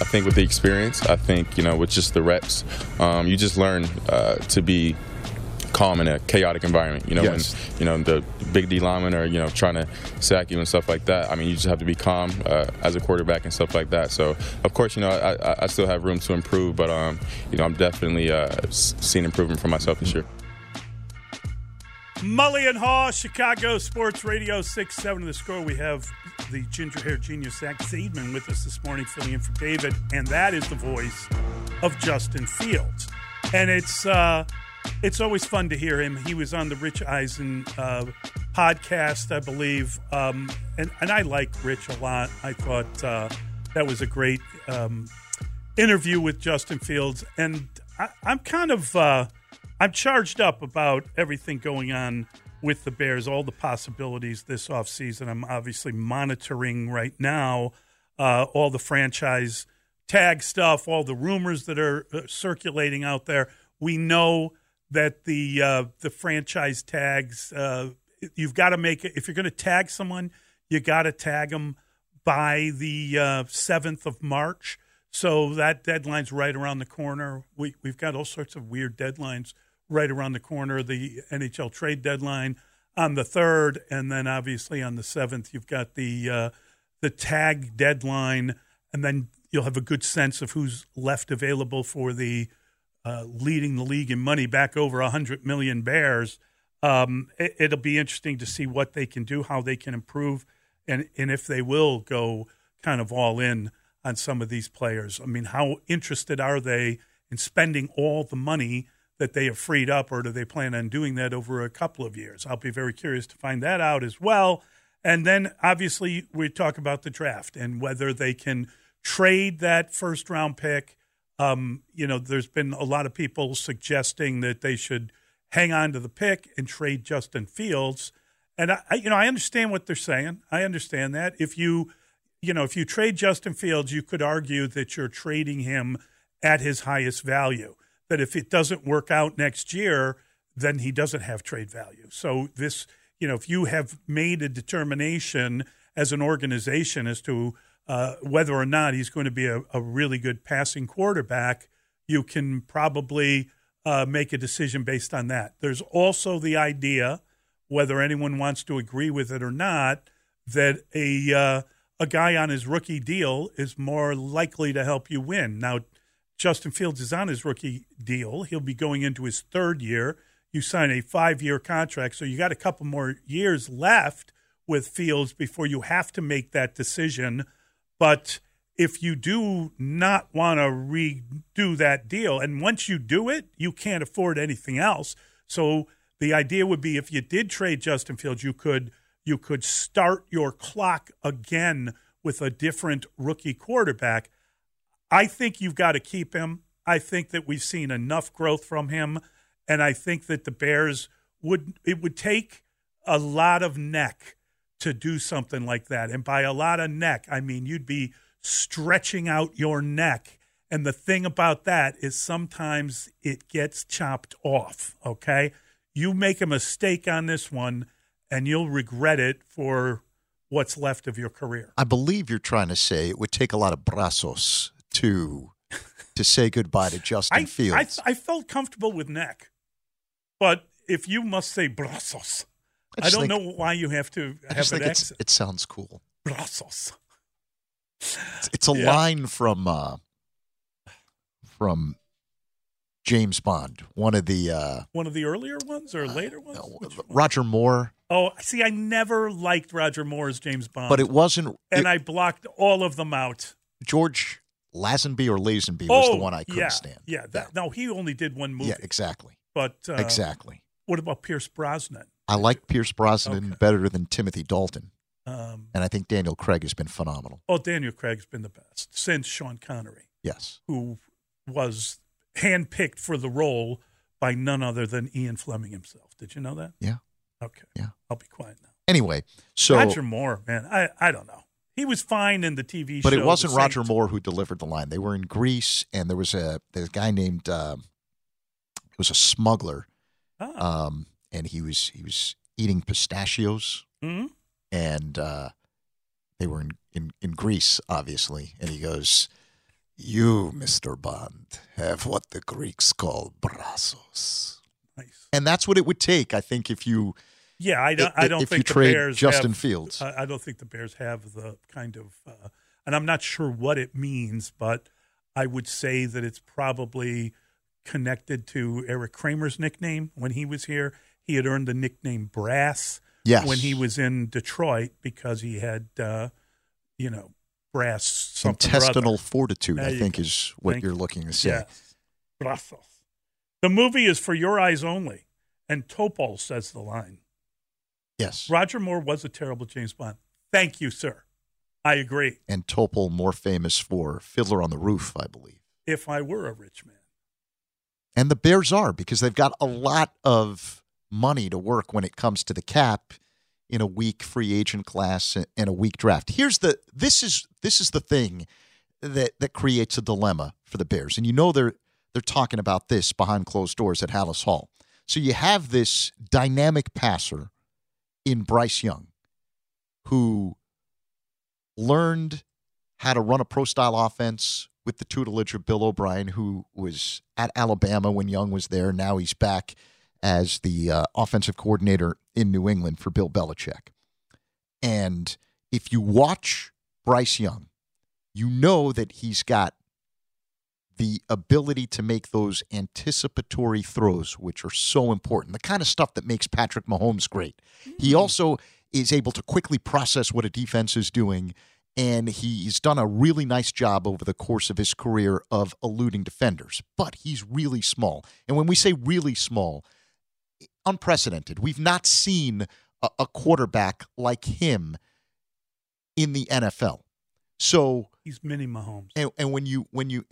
I think with the experience, I think, you know, with just the reps, um, you just learn uh, to be calm in a chaotic environment. You know, Yes. when you know the big D linemen are you know trying to sack you and stuff like that. I mean, you just have to be calm uh, as a quarterback and stuff like that. So, of course, you know, I, I, still have room to improve, but um, you know, I'm definitely uh, seeing improvement for myself this year. Mully and Haugh, Chicago Sports Radio, 6 7 of the score. We have the ginger hair genius Zach Zaidman with us this morning, filling in for David, and that is the voice of Justin Fields. And it's uh, it's always fun to hear him. He was on the Rich Eisen uh, podcast, I believe, um, and, and I like Rich a lot. I thought uh, that was a great um, interview with Justin Fields, and I, I'm kind of uh, I'm charged up about everything going on with the Bears, all the possibilities this offseason. I'm obviously monitoring right now uh, all the franchise tag stuff, all the rumors that are uh, circulating out there. We know that the uh, the franchise tags uh, you've got to make it if you're going to tag someone, you got to tag them by the seventh of March. So that deadline's right around the corner. We we've got all sorts of weird deadlines right around the corner. The NHL trade deadline on the third, and then obviously on the seventh, you've got the uh, the tag deadline, and then you'll have a good sense of who's left available for the uh, leading the league in money back over a hundred million Bears. Um, it, it'll be interesting to see what they can do, how they can improve, and and if they will go kind of all in on some of these players. I mean, how interested are they in spending all the money that they have freed up, or do they plan on doing that over a couple of years? I'll be very curious to find that out as well. And then obviously we talk about the draft and whether they can trade that first round pick. Um, you know, there's been a lot of people suggesting that they should hang on to the pick and trade Justin Fields. And I, I- you know, I understand what they're saying. I understand that if you, you know, if you trade Justin Fields, you could argue that you're trading him at his highest value. That if it doesn't work out next year, then he doesn't have trade value. So this, you know, if you have made a determination as an organization as to uh, whether or not he's going to be a, a really good passing quarterback, you can probably uh, make a decision based on that. There's also the idea, whether anyone wants to agree with it or not, that a uh, a guy on his rookie deal is more likely to help you win. Now, Justin Fields is on his rookie deal. He'll be going into his third year. You sign a five year contract, so you got a couple more years left with Fields before you have to make that decision. But if you do not want to redo that deal, and once you do it, you can't afford anything else. So the idea would be if you did trade Justin Fields, you could you could start your clock again with a different rookie quarterback. I think you've got to keep him. I think that we've seen enough growth from him, and I think that the Bears would it would take a lot of neck to do something like that. And by a lot of neck, I mean you'd be stretching out your neck. And the thing about that is sometimes it gets chopped off, okay? You make a mistake on this one and you'll regret it for what's left of your career. I believe you're trying to say it would take a lot of brazos to to say goodbye to Justin I, Fields. I, I felt comfortable with neck. But if you must say brazos, I I, don't think- know why you have to I have just an think it sounds cool. Brazos. It's, it's a Yeah. line from uh, from James Bond, one of the uh, One of the earlier ones or later ones? no, Roger Moore, Oh, see, I never liked Roger Moore as James Bond, but it wasn't. and it- I blocked all of them out. George Lazenby or Lazenby was oh, the one I couldn't yeah, stand. Yeah, that, no, he only did one movie. yeah, exactly, But uh, exactly. What about Pierce Brosnan? I like Pierce Brosnan Okay. better than Timothy Dalton, Um, and I think Daniel Craig has been phenomenal. oh, Daniel Craig's been the best since Sean Connery, Yes, who was handpicked for the role by none other than Ian Fleming himself. Did you know that? yeah. Okay. Yeah. I'll be quiet now. Anyway, so Roger Moore, man, I, I don't know. He was fine in the TV but show. But it wasn't Roger. Moore who delivered the line. They were in Greece, and there was a there's a guy named um, it was a smuggler, Ah. um, and he was he was eating pistachios, Mhm. and uh, they were in, in in Greece, obviously, and he goes. You, Mr. Bond, have what the Greeks call brazos. Nice. And that's what it would take, I think, if you Yeah, I don't. i- I don't if think you the trade Bears Justin have, Fields. I, don't think the Bears have the kind of, uh, and I'm not sure what it means, but I would say that it's probably connected to Erik Kramer's nickname when he was here. He had earned the nickname Brass Yes. when he was in Detroit because he had, uh, you know, brass something or other. intestinal fortitude, There I think, go. is what Thank you're looking to say. Yes. Brazos. The movie is for your eyes only, and Topol says the line. Yes. Roger Moore was a terrible James Bond. Thank you, sir. I agree. And Topol, more famous for Fiddler on the Roof, I believe. If I were a rich man. And the Bears are because they've got a lot of money to work when it comes to the cap in a weak free agent class and a weak draft. Here's the this is this is the thing that that creates a dilemma for the Bears. And you know they're they're talking about this behind closed doors at Halas Hall. So you have this dynamic passer in Bryce Young who learned how to run a pro style offense with the tutelage of Bill O'Brien, who was at Alabama when Young was there. Now he's back as the uh, offensive coordinator in New England for Bill Belichick. And if you watch Bryce Young, you know that he's got the ability to make those anticipatory throws, which are so important, the kind of stuff that makes Patrick Mahomes great. He mm. also is able to quickly process what a defense is doing, and he's done a really nice job over the course of his career of eluding defenders. But he's really small. And when we say really small, unprecedented. We've not seen a, a quarterback like him in the NFL. So He's mini Mahomes. and, and when you when you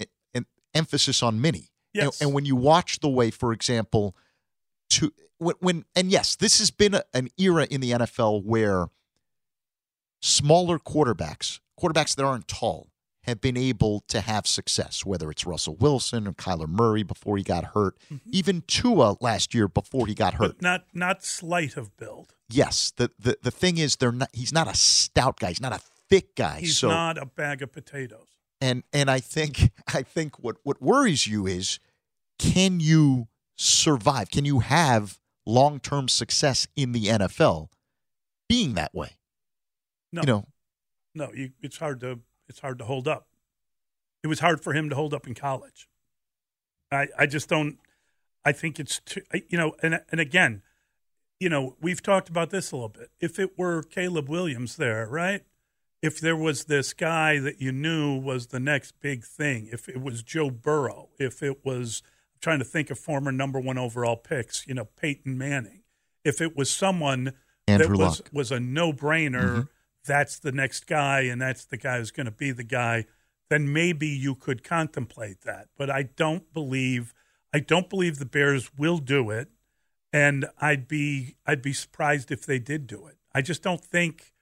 emphasis on mini and, Yes. and when you watch the way for example to when, when and yes this has been a, an era in the NFL where smaller quarterbacks quarterbacks that aren't tall have been able to have success whether it's Russell Wilson or Kyler Murray before he got hurt even Tua last year before he got hurt Mm-hmm. But not not slight of build. yes the, the the thing is they're not he's not a stout guy he's not a thick guy He's so not a bag of potatoes. And and I think I think what what worries you is can you survive? Can you have long term success in the NFL being that way? No, You know, no, you, it's hard to it's hard to hold up. It was hard for him to hold up in college. I I just don't. I think it's too, you know, and and again, you know, we've talked about this a little bit. If it were Caleb Williams there, right? If there was this guy that you knew was the next big thing, if it was Joe Burrow, if it was I'm trying to think of former number one overall picks, you know, Peyton Manning, if it was someone Andrew that was Luck. was a no brainer, mm-hmm. that's the next guy, and that's the guy who's going to be the guy. Then maybe you could contemplate that, but I don't believe I don't believe the Bears will do it, and I'd be I'd be surprised if they did do it. I just don't think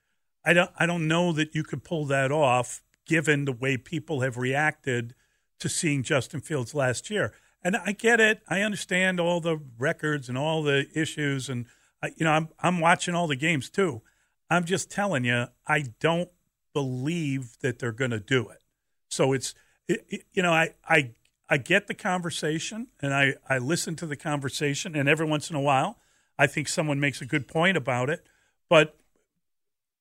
I don't I don't know that you could pull that off given the way people have reacted to seeing Justin Fields last year. And I get it. I understand all the records and all the issues and I, you know, I'm I'm watching all the games too. I'm just telling you, I don't believe that they're going to do it. So it's it, it- you know, I I I get the conversation and I I listen to the conversation and every once in a while I think someone makes a good point about it, but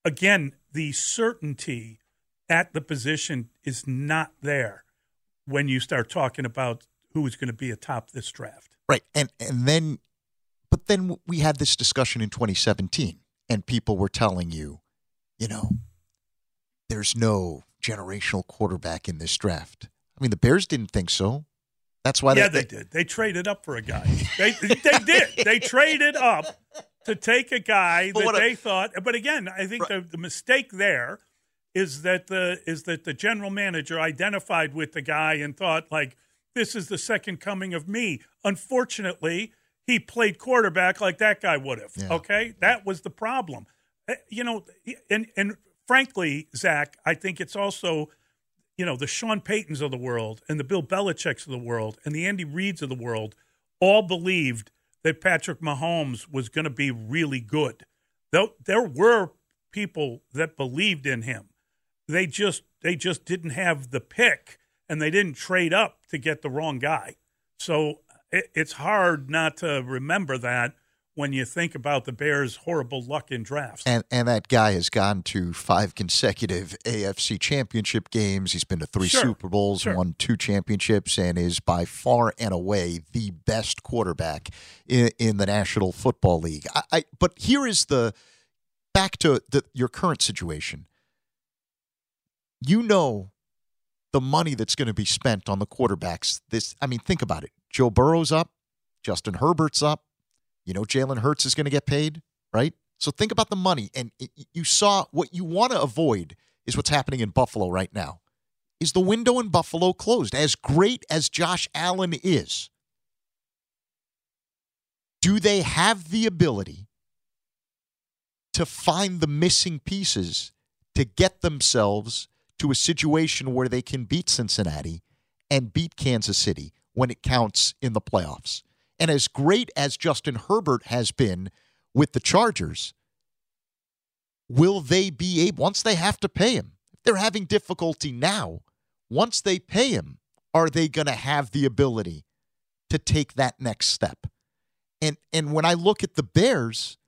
again, the certainty at the position is not there when you start talking about who is going to be atop this draft. Right. And and then but then we had this discussion in 2017 and people were telling you, you know, there's no generational quarterback in this draft. I mean, the Bears didn't think so. That's why yeah, they, they, did. They traded up for a guy. They they did. They traded up to take a guy But that what a- they thought. But again, I think the, the mistake there is that the is that the general manager identified with the guy and thought like this is the second coming of me. Unfortunately, he played quarterback like that guy would have. Yeah. Okay, that was the problem. Uh, You know, and and frankly, Zach, I think it's also you know, the Sean Paytons of the world and the Bill Belichick's of the world and the Andy Reids of the world all believed that Patrick Mahomes was going to be really good. Though there were people that believed in him. They just they just didn't have the pick and they didn't trade up to get the wrong guy. So it, it's hard not to remember that when you think about the Bears' horrible luck in drafts. and and that guy has gone to five consecutive AFC championship games. He's been to three Sure. Super Bowls, Sure. won two championships, and is by far and away the best quarterback in, in the National Football League. I, I but here is the back to the, your current situation. You know the money that's going to be spent on the quarterbacks. This, I mean, think about it. Joe Burrow's up, Justin Herbert's up. You know, Jalen Hurts is going to get paid, right? So think about the money. And it, you saw what you want to avoid is what's happening in Buffalo right now. Is the window in Buffalo closed? As great as Josh Allen is, do they have the ability to find the missing pieces to get themselves to a situation where they can beat Cincinnati and beat Kansas City when it counts in the playoffs? And as great as Justin Herbert has been with the Chargers, will they be able, once they have to pay him, they're having difficulty now, once they pay him, are they going to have the ability to take that next step? And and when I look at the Bears,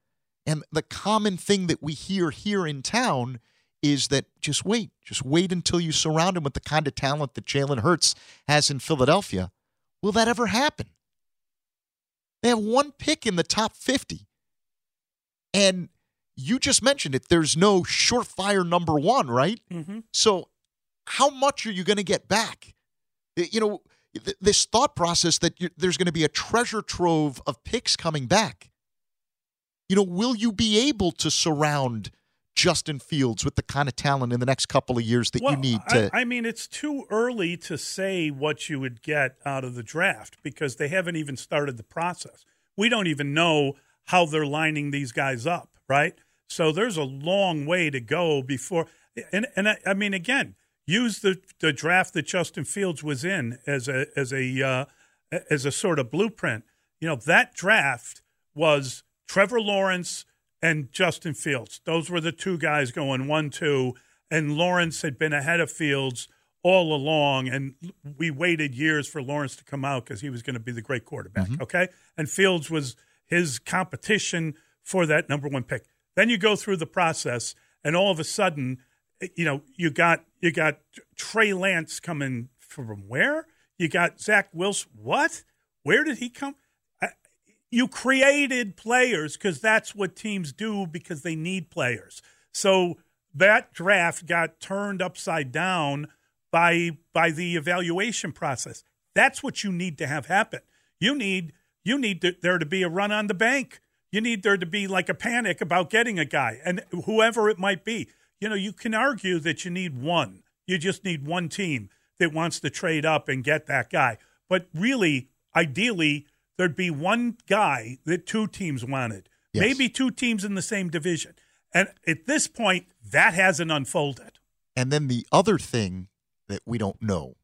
and the common thing that we hear here in town is that just wait, just wait until you surround him with the kind of talent that Jalen Hurts has in Philadelphia. Will that ever happen? They have one pick in the top 50. And you just mentioned it. There's no surefire number one, right? Mhm. So, how much are you going to get back? You know, th- this thought process that there's going to be a treasure trove of picks coming back. You know, will you be able to surround Justin Fields with the kind of talent in the next couple of years that well, you need to? I, I mean, it's too early to say what you would get out of the draft because they haven't even started the process. We don't even know how they're lining these guys up, right? So there's a long way to go before. And and I, I mean, again, use the the draft that Justin Fields was in as a as a uh, as a sort of blueprint. You know, that draft was Trevor Lawrence and Justin Fields. Those were the two guys going one two, and Lawrence had been ahead of Fields all along, and we waited years for Lawrence to come out because he was going to be the great quarterback. Mm-hmm. Okay, and Fields was his competition for that number one pick. Then you go through the process, and all of a sudden, you know, you got you got Trey Lance coming from where? You got Zach Wilson. What? Where did he come? You created players because that's what teams do because they need players. So that draft got turned upside down by by the evaluation process. That's what you need to have happen. You need you need to, there to be a run on the bank. You need there to be like a panic about getting a guy and whoever it might be. You know, you can argue that you need one. You just need one team that wants to trade up and get that guy. But really, ideally, there'd be one guy that two teams wanted. Yes. Maybe two teams in the same division. And at this point, that hasn't unfolded. And then the other thing that we don't know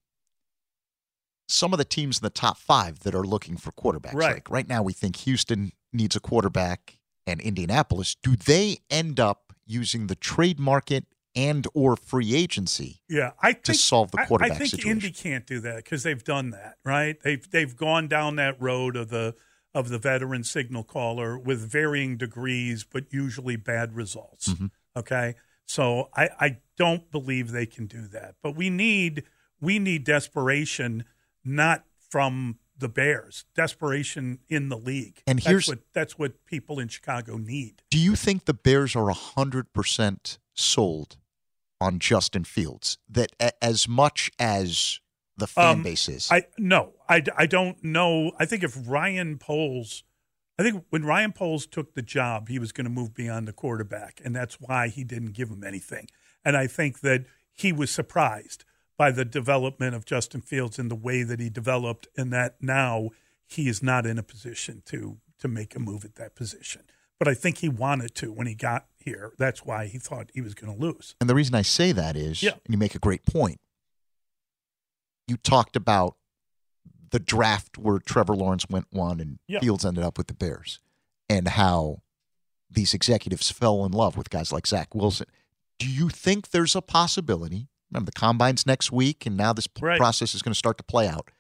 some of the teams in the top five that are looking for quarterbacks. Right. Like right now, we think Houston needs a quarterback and Indianapolis. Do they end up using the trade market and or free agency? Yeah, I think, to solve the quarterback I- I, think situation. Indy can't do that because they've done that, right? They've they've gone down that road of the of the veteran signal caller with varying degrees, but usually bad results. Mm-hmm. Okay, So I, I don't believe they can do that. But we need we need desperation, not from the Bears, desperation in the league. And here's that's what, that's what people in Chicago need. Do you think the Bears are hundred percent sold on Justin Fields? That a- as much as the fan Um, base is, I no, I, I don't know. I think if Ryan Poles, I think when Ryan Poles took the job, he was going to move beyond the quarterback, and that's why he didn't give him anything. And I think that he was surprised by the development of Justin Fields and the way that he developed, and that now he is not in a position to to make a move at that position. But I think he wanted to when he got here. That's why he thought he was going to lose. And the reason I say that is, Yeah. and you make a great point. You talked about the draft where Trevor Lawrence went one and Yeah. Fields ended up with the Bears, and how these executives fell in love with guys like Zach Wilson. Do you think there's a possibility? Remember, the combine's next week, and now this Right. process is going to start to play out.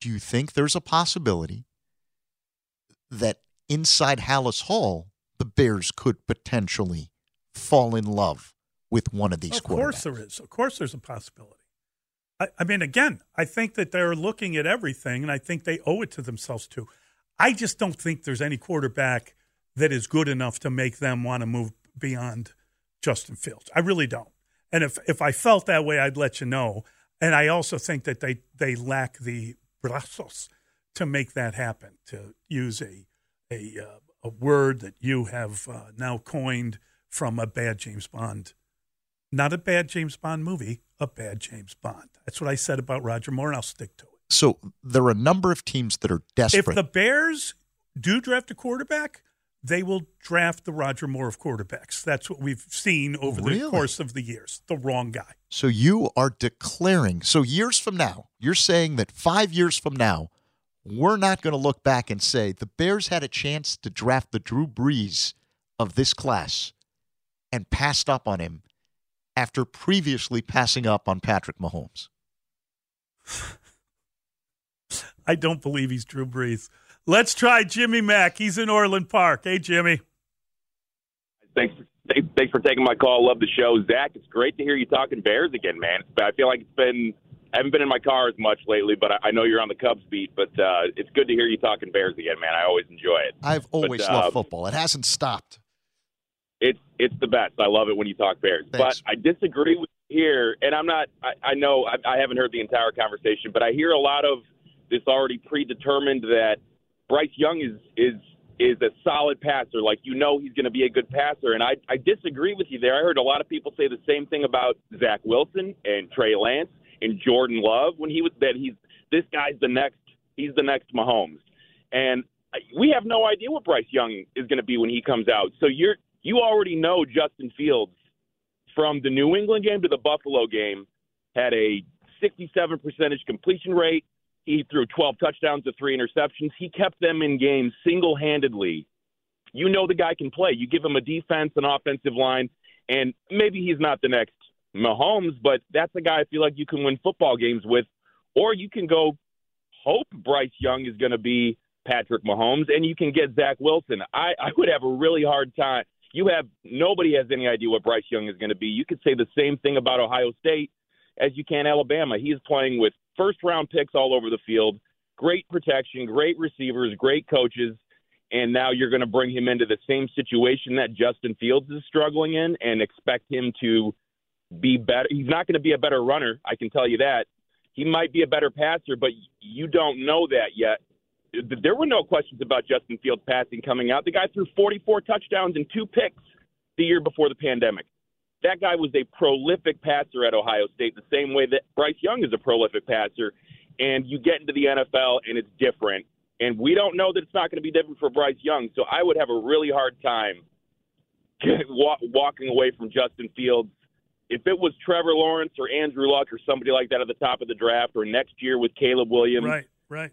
Do you think there's a possibility that inside Halas Hall, the Bears could potentially fall in love with one of these quarterbacks. Of course there is. Of course there's a possibility. I, I mean, again, I think that they're looking at everything, and I think they owe it to themselves too. I just don't think there's any quarterback that is good enough to make them want to move beyond Justin Fields. I really don't. And if if I felt that way, I'd let you know. And I also think that they they lack the brazos to make that happen. To use a a uh, a word that you have uh, now coined from a bad James Bond not a bad James Bond movie, a bad James Bond. That's what I said about Roger Moore, and I'll stick to it. So there are a number of teams that are desperate. If the Bears do draft a quarterback, they will draft the Roger Moore of quarterbacks. That's what we've seen over the course of the years. The wrong guy. so you are declaring. So years from now, you're saying that five years from now, we're not going to look back and say the Bears had a chance to draft the Drew Brees of this class and passed up on him after previously passing up on Patrick Mahomes. I don't believe he's Drew Brees. Let's try Jimmy Mack. He's in Orland Park. Hey, Jimmy. Thanks, thanks, thanks for taking my call. Love the show, Zach. It's great to hear you talking Bears again, man. I feel like it's been I haven't been in my car as much lately, but I, I know you're on the Cubs beat. But uh, it's good to hear you talking Bears again, man. I always enjoy it. I've always But, uh, loved football. It hasn't stopped. It's it's the best. I love it when you talk Bears. Thanks. But I disagree with you here, and I'm not. I, I know I, I haven't heard the entire conversation, but I hear a lot of this already predetermined that Bryce Young is is is a solid passer. Like you know he's going to be a good passer, and I I disagree with you there. I heard a lot of people say the same thing about Zach Wilson and Trey Lance and Jordan Love when he was that he's this guy's the next he's the next Mahomes, and we have no idea what Bryce Young is going to be when he comes out. So you're you already know Justin Fields from the New England game to the Buffalo game had a 67 percentage completion rate. He threw 12 touchdowns to three interceptions. He kept them in games single handedly. You know the guy can play. You give him a defense, an offensive line, and maybe he's not the next Mahomes, but that's a guy I feel like you can win football games with. Or you can go hope Bryce Young is going to be Patrick Mahomes, and you can get Zach Wilson. I, I would have a really hard time. You have nobody has any idea what Bryce Young is going to be. You could say the same thing about Ohio State as you can Alabama. He is playing with first round picks all over the field, great protection, great receivers, great coaches, and now you're going to bring him into the same situation that Justin Fields is struggling in and expect him to be better. He's not going to be a better runner, I can tell you that. He might be a better passer, but you don't know that yet. There were no questions about Justin Fields passing coming out. The guy threw 44 touchdowns and two picks the year before the pandemic. That guy was a prolific passer at Ohio State, the same way that Bryce Young is a prolific passer. And you get into the NFL and it's different. And we don't know that it's not going to be different for Bryce Young. So I would have a really hard time walking away from Justin Fields. If it was Trevor Lawrence or Andrew Luck or somebody like that at the top of the draft, or next year with Caleb Williams, Right, right.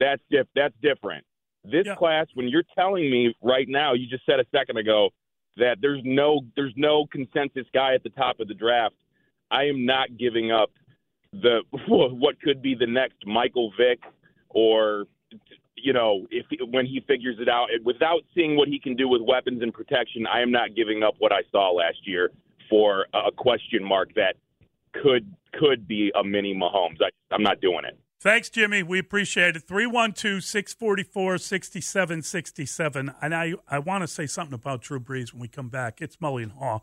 that's diff- that's different. This Yeah. class, when you're telling me right now, you just said a second ago that there's no there's no consensus guy at the top of the draft. I am not giving up the what could be the next Michael Vick or you know if when he figures it out without seeing what he can do with weapons and protection. I am not giving up what I saw last year for a question mark that could could be a mini Mahomes. I, I'm not doing it. Thanks, Jimmy. We appreciate it. 312 644 6767. And I, I want to say something about Drew Brees when we come back. It's Mully Haugh.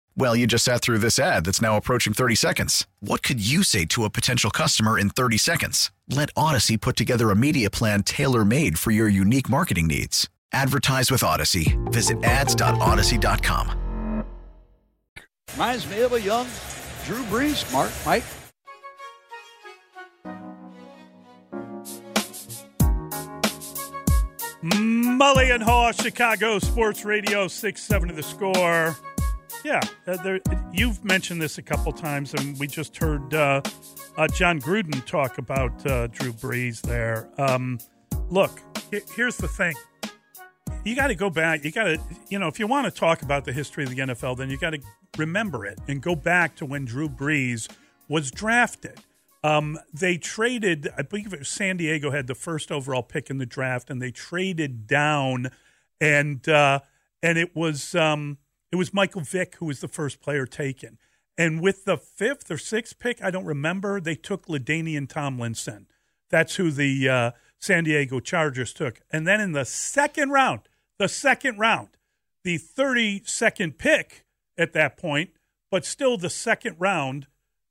Well, you just sat through this ad that's now approaching 30 seconds. What could you say to a potential customer in 30 seconds? Let Audacy put together a media plan tailor made for your unique marketing needs. Advertise with Audacy. Visit ads.audacy.com. Reminds me of a young Drew Brees. Mark, Mike. Mully and Haugh, Chicago Sports Radio, 6 7 to the score. Yeah, uh, there, you've mentioned this a couple times, and we just heard uh, uh, Jon Gruden talk about uh, Drew Brees there. Um, look, here's the thing. You got to go back. You got to, you know, if you want to talk about the history of the NFL, then you got to remember it and go back to when Drew Brees was drafted. Um, they traded, I believe San Diego had the first overall pick in the draft, and they traded down, and uh, and it was um, it was Michael Vick who was the first player taken, and with the fifth or sixth pick, I don't remember, they took LaDainian Tomlinson. That's who the uh, San Diego Chargers took, and then in the second round, the second round, the thirty second pick at that point, but still the second round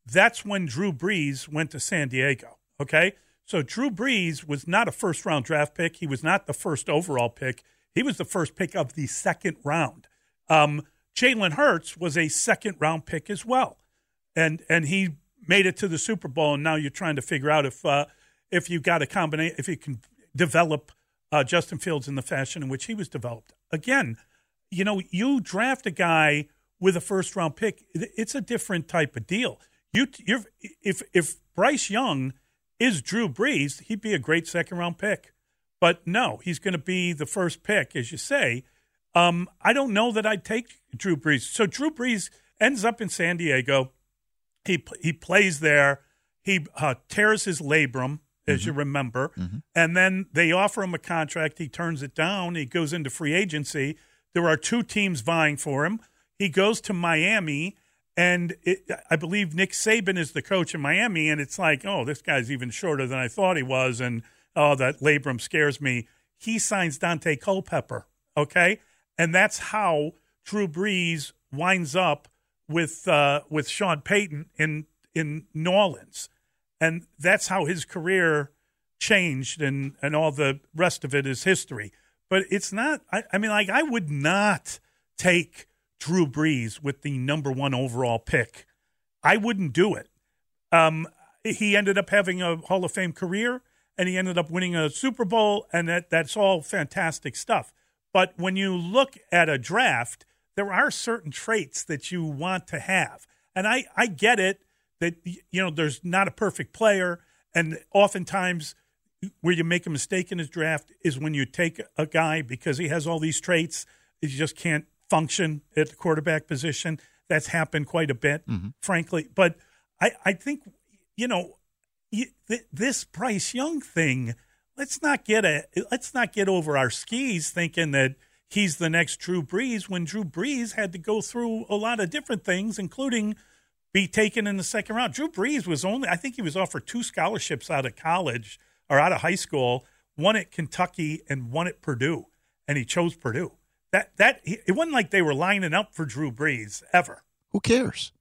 that's when Drew Brees went to San Diego. Okay. So Drew Brees was not a first round draft pick. He was not the first overall pick. He was the first pick of the second round. Um, Jalen Hurts was a second round pick as well. And and he made it to the Super Bowl. And now you're trying to figure out if uh, if you got a combination, if you can develop uh, Justin Fields in the fashion in which he was developed. Again, you know, you draft a guy with a first round pick, it's a different type of deal. You, you're, if if Bryce Young is Drew Brees, he'd be a great second round pick. But no, he's going to be the first pick, as you say. Um, I don't know that I'd take Drew Brees. So Drew Brees ends up in San Diego. He he plays there. He uh, tears his labrum, as you remember, and then they offer him a contract. He turns it down. He goes into free agency. There are two teams vying for him. He goes to Miami and it, I believe Nick Saban is the coach in Miami, and it's like, oh, this guy's even shorter than I thought he was, and oh, that labrum scares me. He signs Daunte Culpepper, okay, and that's how Drew Brees winds up with uh, with Sean Payton in in New Orleans, and that's how his career changed, and and all the rest of it is history. But it's not. I, I mean, like I would not take Drew Brees with the number one overall pick. I wouldn't do it. Um, he ended up having a Hall of Fame career, and he ended up winning a Super Bowl, and that, that's all fantastic stuff. But when you look at a draft, there are certain traits that you want to have, and I, I get it that you know there's not a perfect player, and oftentimes where you make a mistake in his draft is when you take a guy because he has all these traits, you just can't function at the quarterback position. That's happened quite a bit, mm-hmm. frankly. But I, I think, you know, this Bryce Young thing. Let's not get a let's not get over our skis thinking that he's the next Drew Brees when Drew Brees had to go through a lot of different things, including be taken in the second round. Drew Brees was only I think he was offered two scholarships out of college or out of high school, one at Kentucky and one at Purdue, and he chose Purdue. That that it wasn't like they were lining up for Drew Brees ever. Who cares?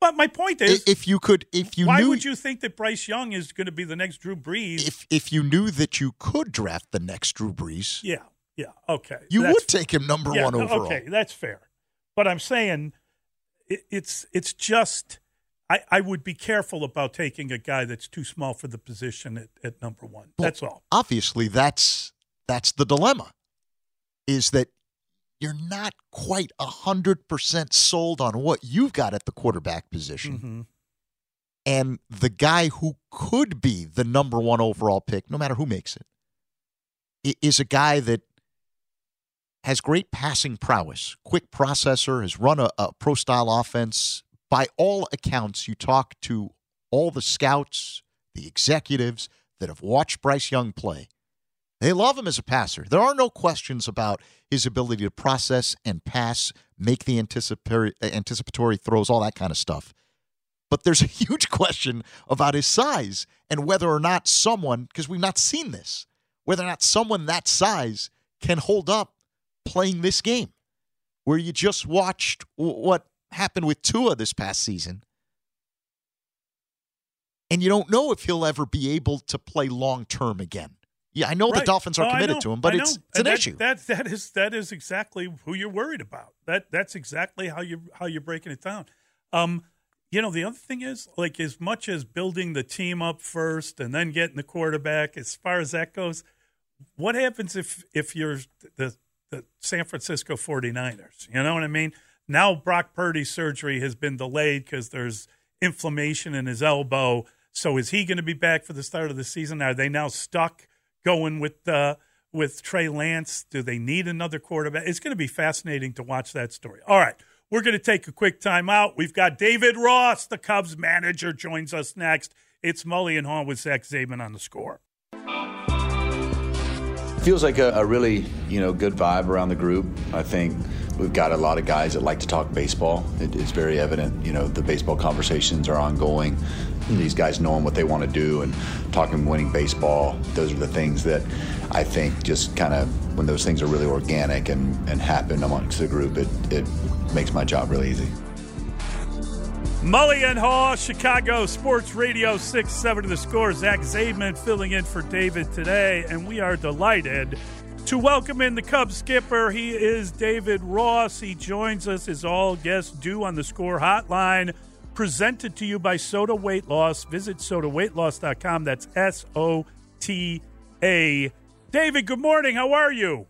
But my point is, if you could, if you why knew, would you think that Bryce Young is going to be the next Drew Brees? if if you knew that you could draft the next Drew Brees, yeah, yeah, okay. you That's- would take him number yeah, one overall. Okay, that's fair. But I'm saying it, it's it's just I, I would be careful about taking a guy that's too small for the position at, at number one. Well, that's all. Obviously, that's that's the dilemma. Is that you're not quite hundred percent sold on what you've got at the quarterback position. Mm-hmm. And the guy who could be the number one overall pick, no matter who makes it, is a guy that has great passing prowess, quick processor, has run a, a pro style offense. By all accounts, you talk to all the scouts, the executives that have watched Bryce Young play. They love him as a passer. There are no questions about his ability to process and pass, make the anticipatory, uh, anticipatory throws, all that kind of stuff. But there's a huge question about his size and whether or not someone, because we've not seen this, whether or not someone that size can hold up playing this game. Where you just watched what happened with Tua this past season, and you don't know if he'll ever be able to play long term again. Yeah, I know the Dolphins are Oh, committed to him, but it's, it's an that- issue. That that is that is exactly who you're worried about. That that's exactly how you how you're breaking it down. Um, you know, the other thing is like as much as building the team up first and then getting the quarterback. As far as that goes, what happens if if you're the the San Francisco 49ers? You know what I mean? Now Brock Purdy's surgery has been delayed because there's inflammation in his elbow. So is he going to be back for the start of the season? Are they now stuck going with uh, with Trey Lance? Do they need another quarterback? It's going to be fascinating to watch that story. All right, we're going to take a quick time out. We've got David Ross, the Cubs manager, joins us next. It's Mully and Haugh with Zach Zaidman on the score. Feels like a, a really, you know, good vibe around the group. I think we've got a lot of guys that like to talk baseball. It, it's very evident, you know, the baseball conversations are ongoing. These guys knowing what they want to do and talking winning baseball. Those are the things that I think just kind of when those things are really organic and, and happen amongst the group, it, it makes my job really easy. Mully and Haugh, Chicago Sports Radio 6 7 to the score. Zach Zaidman filling in for David today, and we are delighted to welcome in the Cubs skipper. He is David Ross. He joins us as all guests do on the score hotline, presented to you by Sota Weight Loss. Visit sotaweightloss.com. That's S O T A. David, good morning. How are you?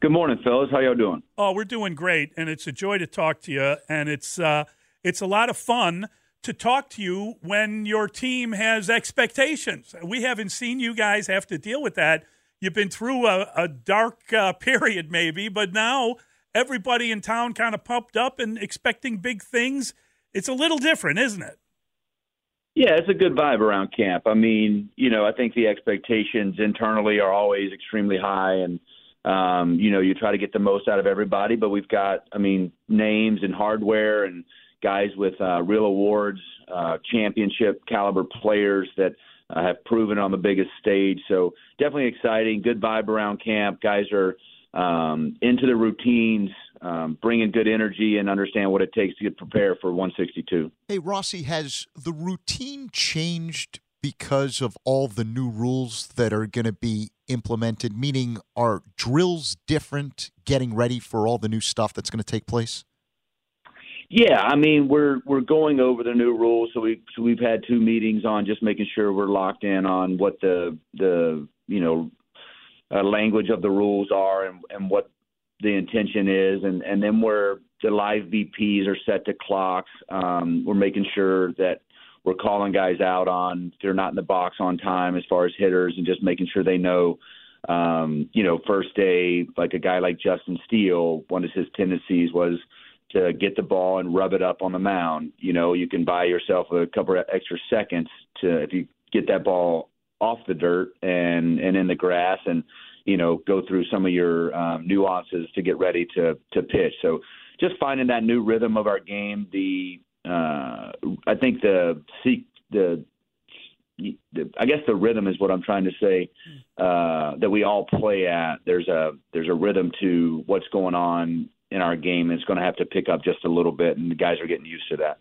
Good morning, fellas. How y'all doing? Oh, we're doing great, and it's a joy to talk to you. And it's uh, it's a lot of fun to talk to you when your team has expectations. We haven't seen you guys have to deal with that. You've been through a, a dark uh, period, maybe, but now everybody in town kind of pumped up and expecting big things. It's a little different, isn't it? Yeah, it's a good vibe around camp. I mean, you know, I think the expectations internally are always extremely high, and um, you know, you try to get the most out of everybody. But we've got, I mean, names and hardware and guys with uh, real awards, uh, championship caliber players that uh, have proven on the biggest stage. So definitely exciting. Good vibe around camp. Guys are um, into the routines, um, bringing good energy, and understand what it takes to get prepared for 162. Hey, Rossi, has the routine changed because of all the new rules that are going to be implemented? Meaning, are drills different getting ready for all the new stuff that's going to take place? Yeah, I mean we're we're going over the new rules, so we so we've had two meetings on just making sure we're locked in on what the the you know uh, language of the rules are and and what the intention is, and and then we're the live BPs are set to clocks. Um, we're making sure that we're calling guys out on they're not in the box on time as far as hitters, and just making sure they know. Um, you know, first day, like a guy like Justin Steele, one of his tendencies was to get the ball and rub it up on the mound. You know, you can buy yourself a couple of extra seconds to if you get that ball off the dirt and and in the grass and you know go through some of your um, nuances to get ready to to pitch. So just finding that new rhythm of our game. The uh, I think the seek the I guess the rhythm is what I'm trying to say uh, that we all play at. There's a there's a rhythm to what's going on in our game. It's going to have to pick up just a little bit, and the guys are getting used to that.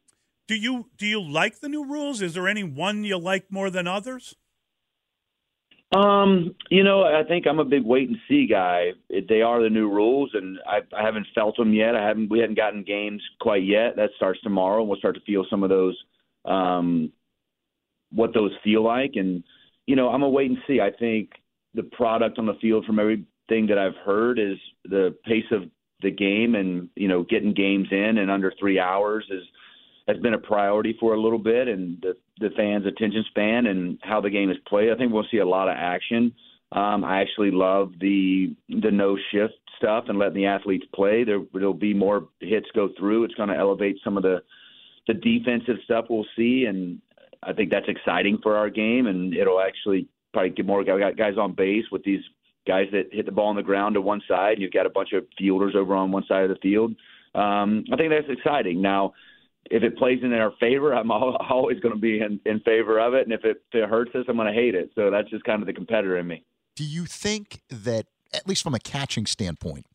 Do you do you like the new rules? Is there any one you like more than others? Um, you know, I think I'm a big wait and see guy. They are the new rules, and I, I haven't felt them yet. I haven't. We haven't gotten games quite yet. That starts tomorrow, and we'll start to feel some of those, um, what those feel like. And you know, I'm a wait and see. I think the product on the field, from everything that I've heard, is the pace of the game, and you know, getting games in in under three hours is has been a priority for a little bit, and the the fans' attention span and how the game is played. I think we'll see a lot of action. Um, I actually love the the no shift stuff and letting the athletes play. There will be more hits go through. It's going to elevate some of the the defensive stuff we'll see, and I think that's exciting for our game. And it'll actually probably get more guys on base with these guys that hit the ball on the ground to one side. You've got a bunch of fielders over on one side of the field. Um, I think that's exciting. Now, if it plays in our favor, I'm always going to be in, in favor of it, and if it, if it hurts us, I'm going to hate it. So that's just kind of the competitor in me. Do you think that, at least from a catching standpoint,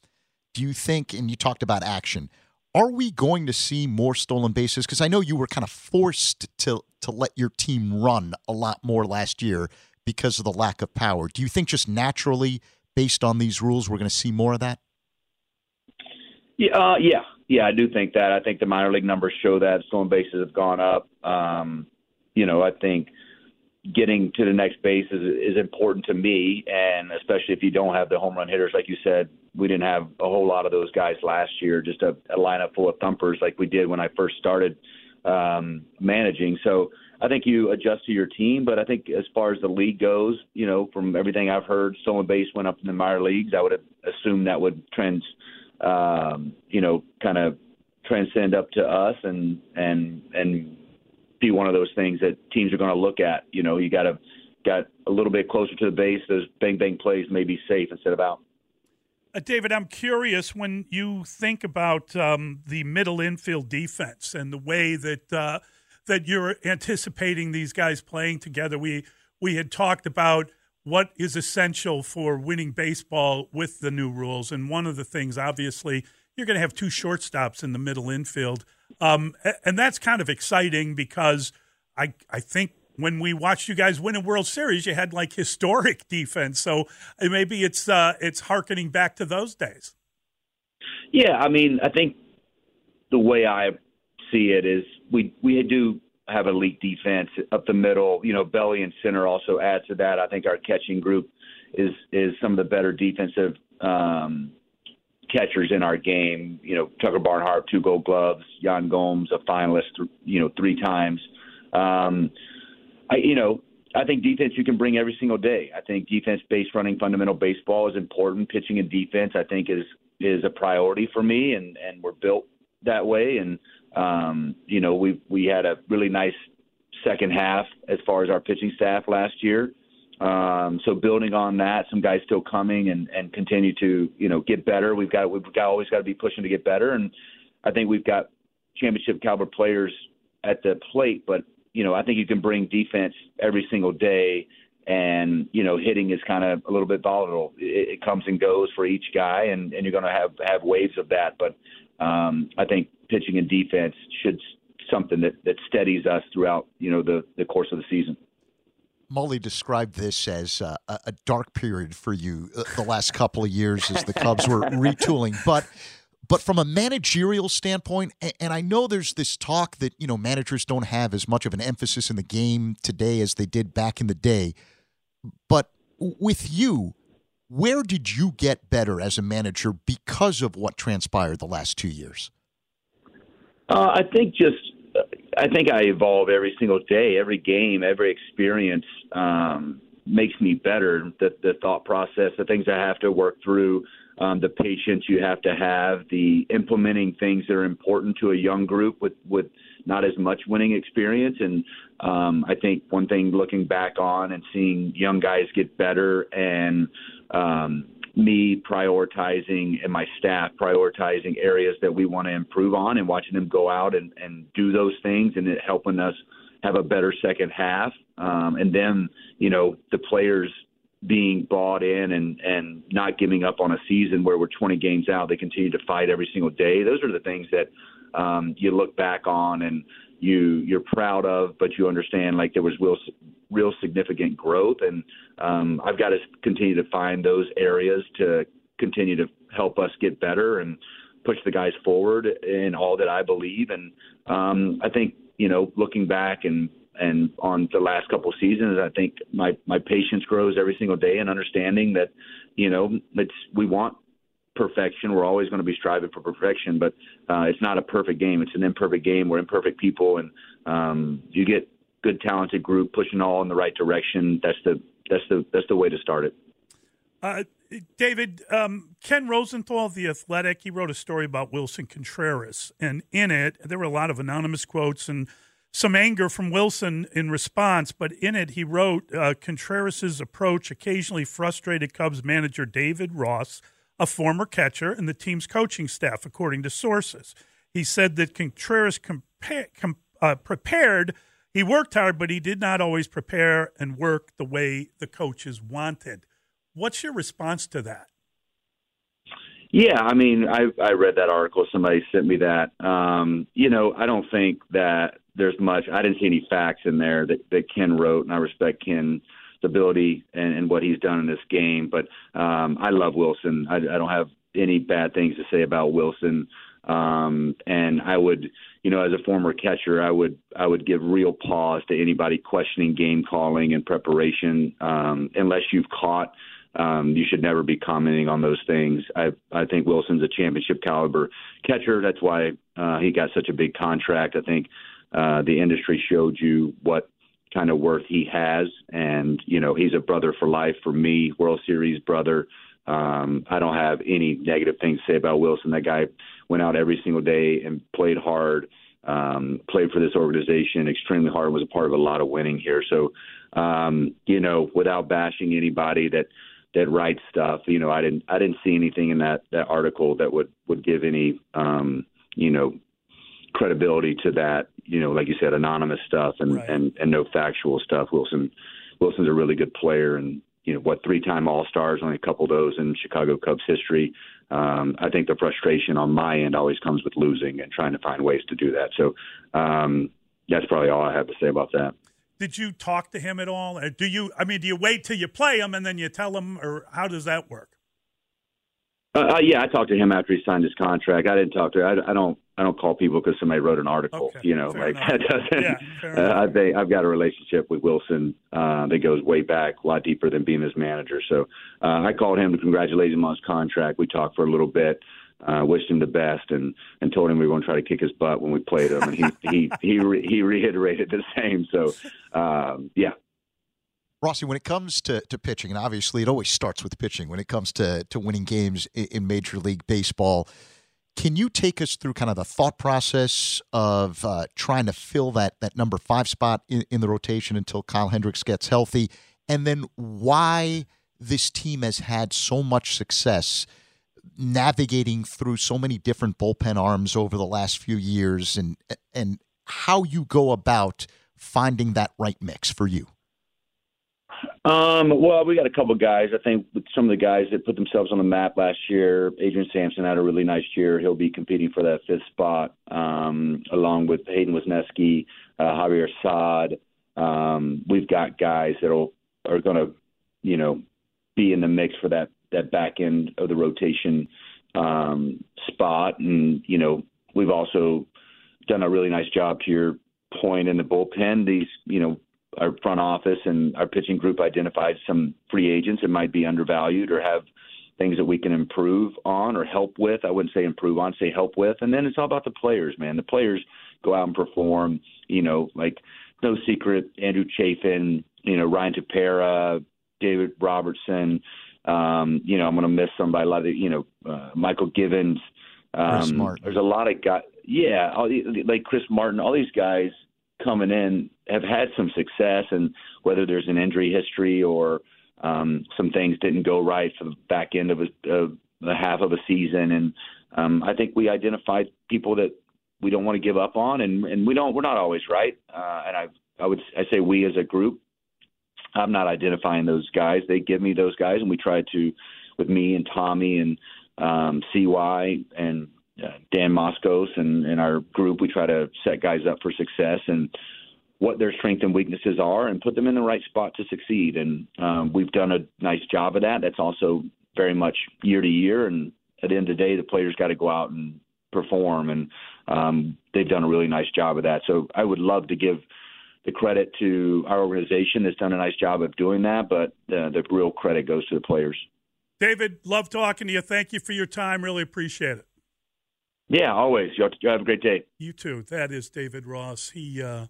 do you think, and you talked about action, are we going to see more stolen bases? Because I know you were kind of forced to to let your team run a lot more last year because of the lack of power. Do you think just naturally, based on these rules, we're going to see more of that? Yeah, uh, yeah, yeah, I do think that. I think the minor league numbers show that stolen bases have gone up. Um, you know, I think getting to the next base is, is important to me, and especially if you don't have the home run hitters, like you said, we didn't have a whole lot of those guys last year. Just a, a lineup full of thumpers like we did when I first started um, managing. So I think you adjust to your team, but I think as far as the league goes, you know, from everything I've heard, stolen base went up in the minor leagues. I would assume that would trend um, you know, kind of transcend up to us and and and be one of those things that teams are going to look at. You know, you got to got a little bit closer to the base. Those bang bang plays may be safe instead of out. Uh, David, I'm curious when you think about um, the middle infield defense and the way that uh, that you're anticipating these guys playing together. We we had talked about what is essential for winning baseball with the new rules. And one of the things, obviously, you're going to have two shortstops in the middle infield. Um, and that's kind of exciting because I, I think when we watched you guys win a World Series, you had like historic defense. So uh, maybe it's uh, it's harkening back to those days. Yeah, I mean, I think the way I see it is we we do have elite defense up the middle. You know, Belli and center also add to that. I think our catching group is is some of the better defensive um, catchers in our game. You know, Tucker Barnhart, two Gold Gloves. Yan Gomes, a finalist. You know, three times. Um, I, you know, I think defense you can bring every single day. I think defense based running fundamental baseball is important. Pitching and defense, I think, is is a priority for me, and and we're built that way. And um, you know, we we had a really nice second half as far as our pitching staff last year. Um, so building on that, some guys still coming and, and continue to you know get better. We've got we've got always got to be pushing to get better, and I think we've got championship caliber players at the plate. But you know I think you can bring defense every single day, and you know hitting is kind of a little bit volatile. It, it comes and goes for each guy, and, and you're going to have have waves of that. But um, I think pitching and defense should something that, that steadies us throughout you know the, the course of the season. Mully described this as uh, a dark period for you uh, the last couple of years as the Cubs were retooling, but but from a managerial standpoint, and I know there's this talk that you know managers don't have as much of an emphasis in the game today as they did back in the day, but with you, where did you get better as a manager because of what transpired the last two years? Uh, I think just I think I evolve every single day, every game, every experience um, makes me better. The, the thought process, the things I have to work through, um, the patience you have to have, the implementing things that are important to a young group with with not as much winning experience. And um, I think one thing looking back on and seeing young guys get better and um, me prioritizing and my staff prioritizing areas that we want to improve on and watching them go out and, and do those things and it helping us have a better second half. Um, and then, you know, the players being bought in and, and not giving up on a season where we're 20 games out, they continue to fight every single day. Those are the things that um, you look back on and you you're proud of, but you understand like there was will real significant growth, and um, I've got to continue to find those areas to continue to help us get better and push the guys forward in all that I believe. And um, I think you know, looking back and and on the last couple of seasons, I think my my patience grows every single day and understanding that, you know, it's we want perfection. We're always going to be striving for perfection, but uh, it's not a perfect game. It's an imperfect game. We're imperfect people, and um, you get good, talented group pushing all in the right direction. That's the that's the that's the way to start it. Uh, David, um, Ken Rosenthal The Athletic, he wrote a story about Willson Contreras. And in it, there were a lot of anonymous quotes and some anger from Willson in response. But in it, he wrote uh, Contreras' approach occasionally frustrated Cubs manager David Ross, a former catcher, and the team's coaching staff, according to sources. He said that Contreras compa- com- uh, prepared. He worked hard, but he did not always prepare and work the way the coaches wanted. What's your response to that? Yeah, I mean, I I read that article. Somebody sent me that. Um, you know, I don't think that there's much. I didn't see any facts in there that that Ken wrote, and I respect Ken's ability and, and what he's done in this game. But um, I love Willson. I, I don't have any bad things to say about Willson. Um, and I would, you know, as a former catcher, I would I would give real pause to anybody questioning game calling and preparation, um, unless you've caught um, you should never be commenting on those things. I I think Willson's a championship caliber catcher. That's why uh, he got such a big contract. I think uh, the industry showed you what kind of worth he has, and you know he's a brother for life for me, World Series brother. Um, I don't have any negative things to say about Willson. That guy went out every single day and played hard. Um, played for this organization extremely hard. Was a part of a lot of winning here. So, um, you know, without bashing anybody that that writes stuff. You know, I didn't I didn't see anything in that that article that would would give any um, you know credibility to that. You know, like you said, anonymous stuff and right. and and no factual stuff. Willson Willson's a really good player and you know what three time All Stars, only a couple of those in Chicago Cubs history. Um, I think the frustration on my end always comes with losing and trying to find ways to do that. So um, that's probably all I have to say about that. Did you talk to him at all? Or do you? I mean, do you wait till you play him and then you tell him, or how does that work? Uh, uh, yeah, I talked to him after he signed his contract. I didn't talk to. Him. I, I don't. I don't call people because somebody wrote an article. Okay, you know, like enough. that doesn't. Yeah, uh, I think I've got a relationship with Willson uh, that goes way back, a lot deeper than being his manager. So uh, I called him to congratulate him on his contract. We talked for a little bit uh, wished him the best and and told him we were going to try to kick his butt when we played him, and he he he re- he reiterated the same. So um, yeah. Rossi, when it comes to, to pitching, and obviously it always starts with pitching when it comes to, to winning games in, in Major League Baseball, can you take us through kind of the thought process of uh, trying to fill that, that number five spot in, in the rotation until Kyle Hendricks gets healthy? And then why this team has had so much success navigating through so many different bullpen arms over the last few years and and how you go about finding that right mix for you? Um, well, we got a couple guys. I think some of the guys that put themselves on the map last year. Adrian Sampson had a really nice year. He'll be competing for that fifth spot, um, along with Hayden Wesneski, uh, Javier Assad. Um, we've got guys that are going to, you know, be in the mix for that that back end of the rotation um, spot. And, you know, we've also done a really nice job to your point in the bullpen. These, you know, our front office and our pitching group identified some free agents that might be undervalued or have things that we can improve on or help with. I wouldn't say improve on, say help with. And then it's all about the players, man. The players go out and perform, you know, like no secret, Andrew Chafin, you know, Ryan Tepera, David Robertson, um, you know, I'm going to miss somebody. A lot of you know, uh, Mychal Givens. Um, there's a lot of guys. Yeah, all like Chris Martin. All these guys coming in have had some success, and whether there's an injury history or um, some things didn't go right for the back end of a, of a half of a season, and um, I think we identified people that we don't want to give up on, and and we don't. We're not always right, uh, and I I would I say we as a group I'm not identifying those guys. They give me those guys, and we try to, with me and Tommy and um, CY and uh, Dan Moskos and, and our group, we try to set guys up for success. And what their strengths and weaknesses are and put them in the right spot to succeed. And um, we've done a nice job of that. That's also very much year to year. And at the end of the day, the players got to go out and perform. And um, they've done a really nice job of that. So I would love to give the credit to our organization that's done a nice job of doing that, but uh, the real credit goes to the players. David, love talking to you. Thank you for your time. Really appreciate it. Yeah, always. You have a great day. You too. That is David Ross. He uh,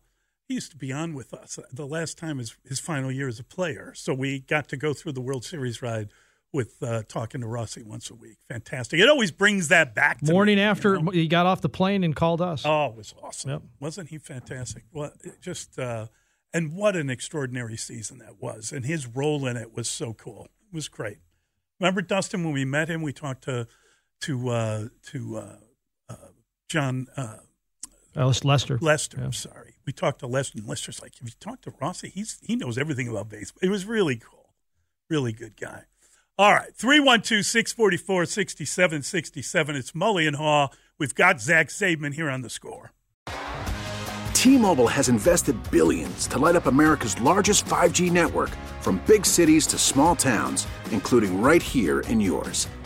he used to be on with us the last time his his final year as a player. So we got to go through the World Series ride with uh, talking to Rossi once a week. Fantastic. It always brings that back. Morning me, after you know? he got off the plane and called us. Oh, it was awesome. Yep. Wasn't he fantastic? Well, just uh, and what an extraordinary season that was, and his role in it was so cool. It was great. Remember Dustin when we met him? We talked to to uh, to uh, uh Jon uh, Lester. Lester. Yeah. Sorry, we talked to Lester, and Lester's like, if you talk to Rossi, he's he knows everything about baseball. It was really cool, really good guy. All right, 312 644 6767. It's Mully and Haugh. We've got Zach Zaidman here on the score. T Mobile has invested billions to light up America's largest 5G network from big cities to small towns, including right here in yours.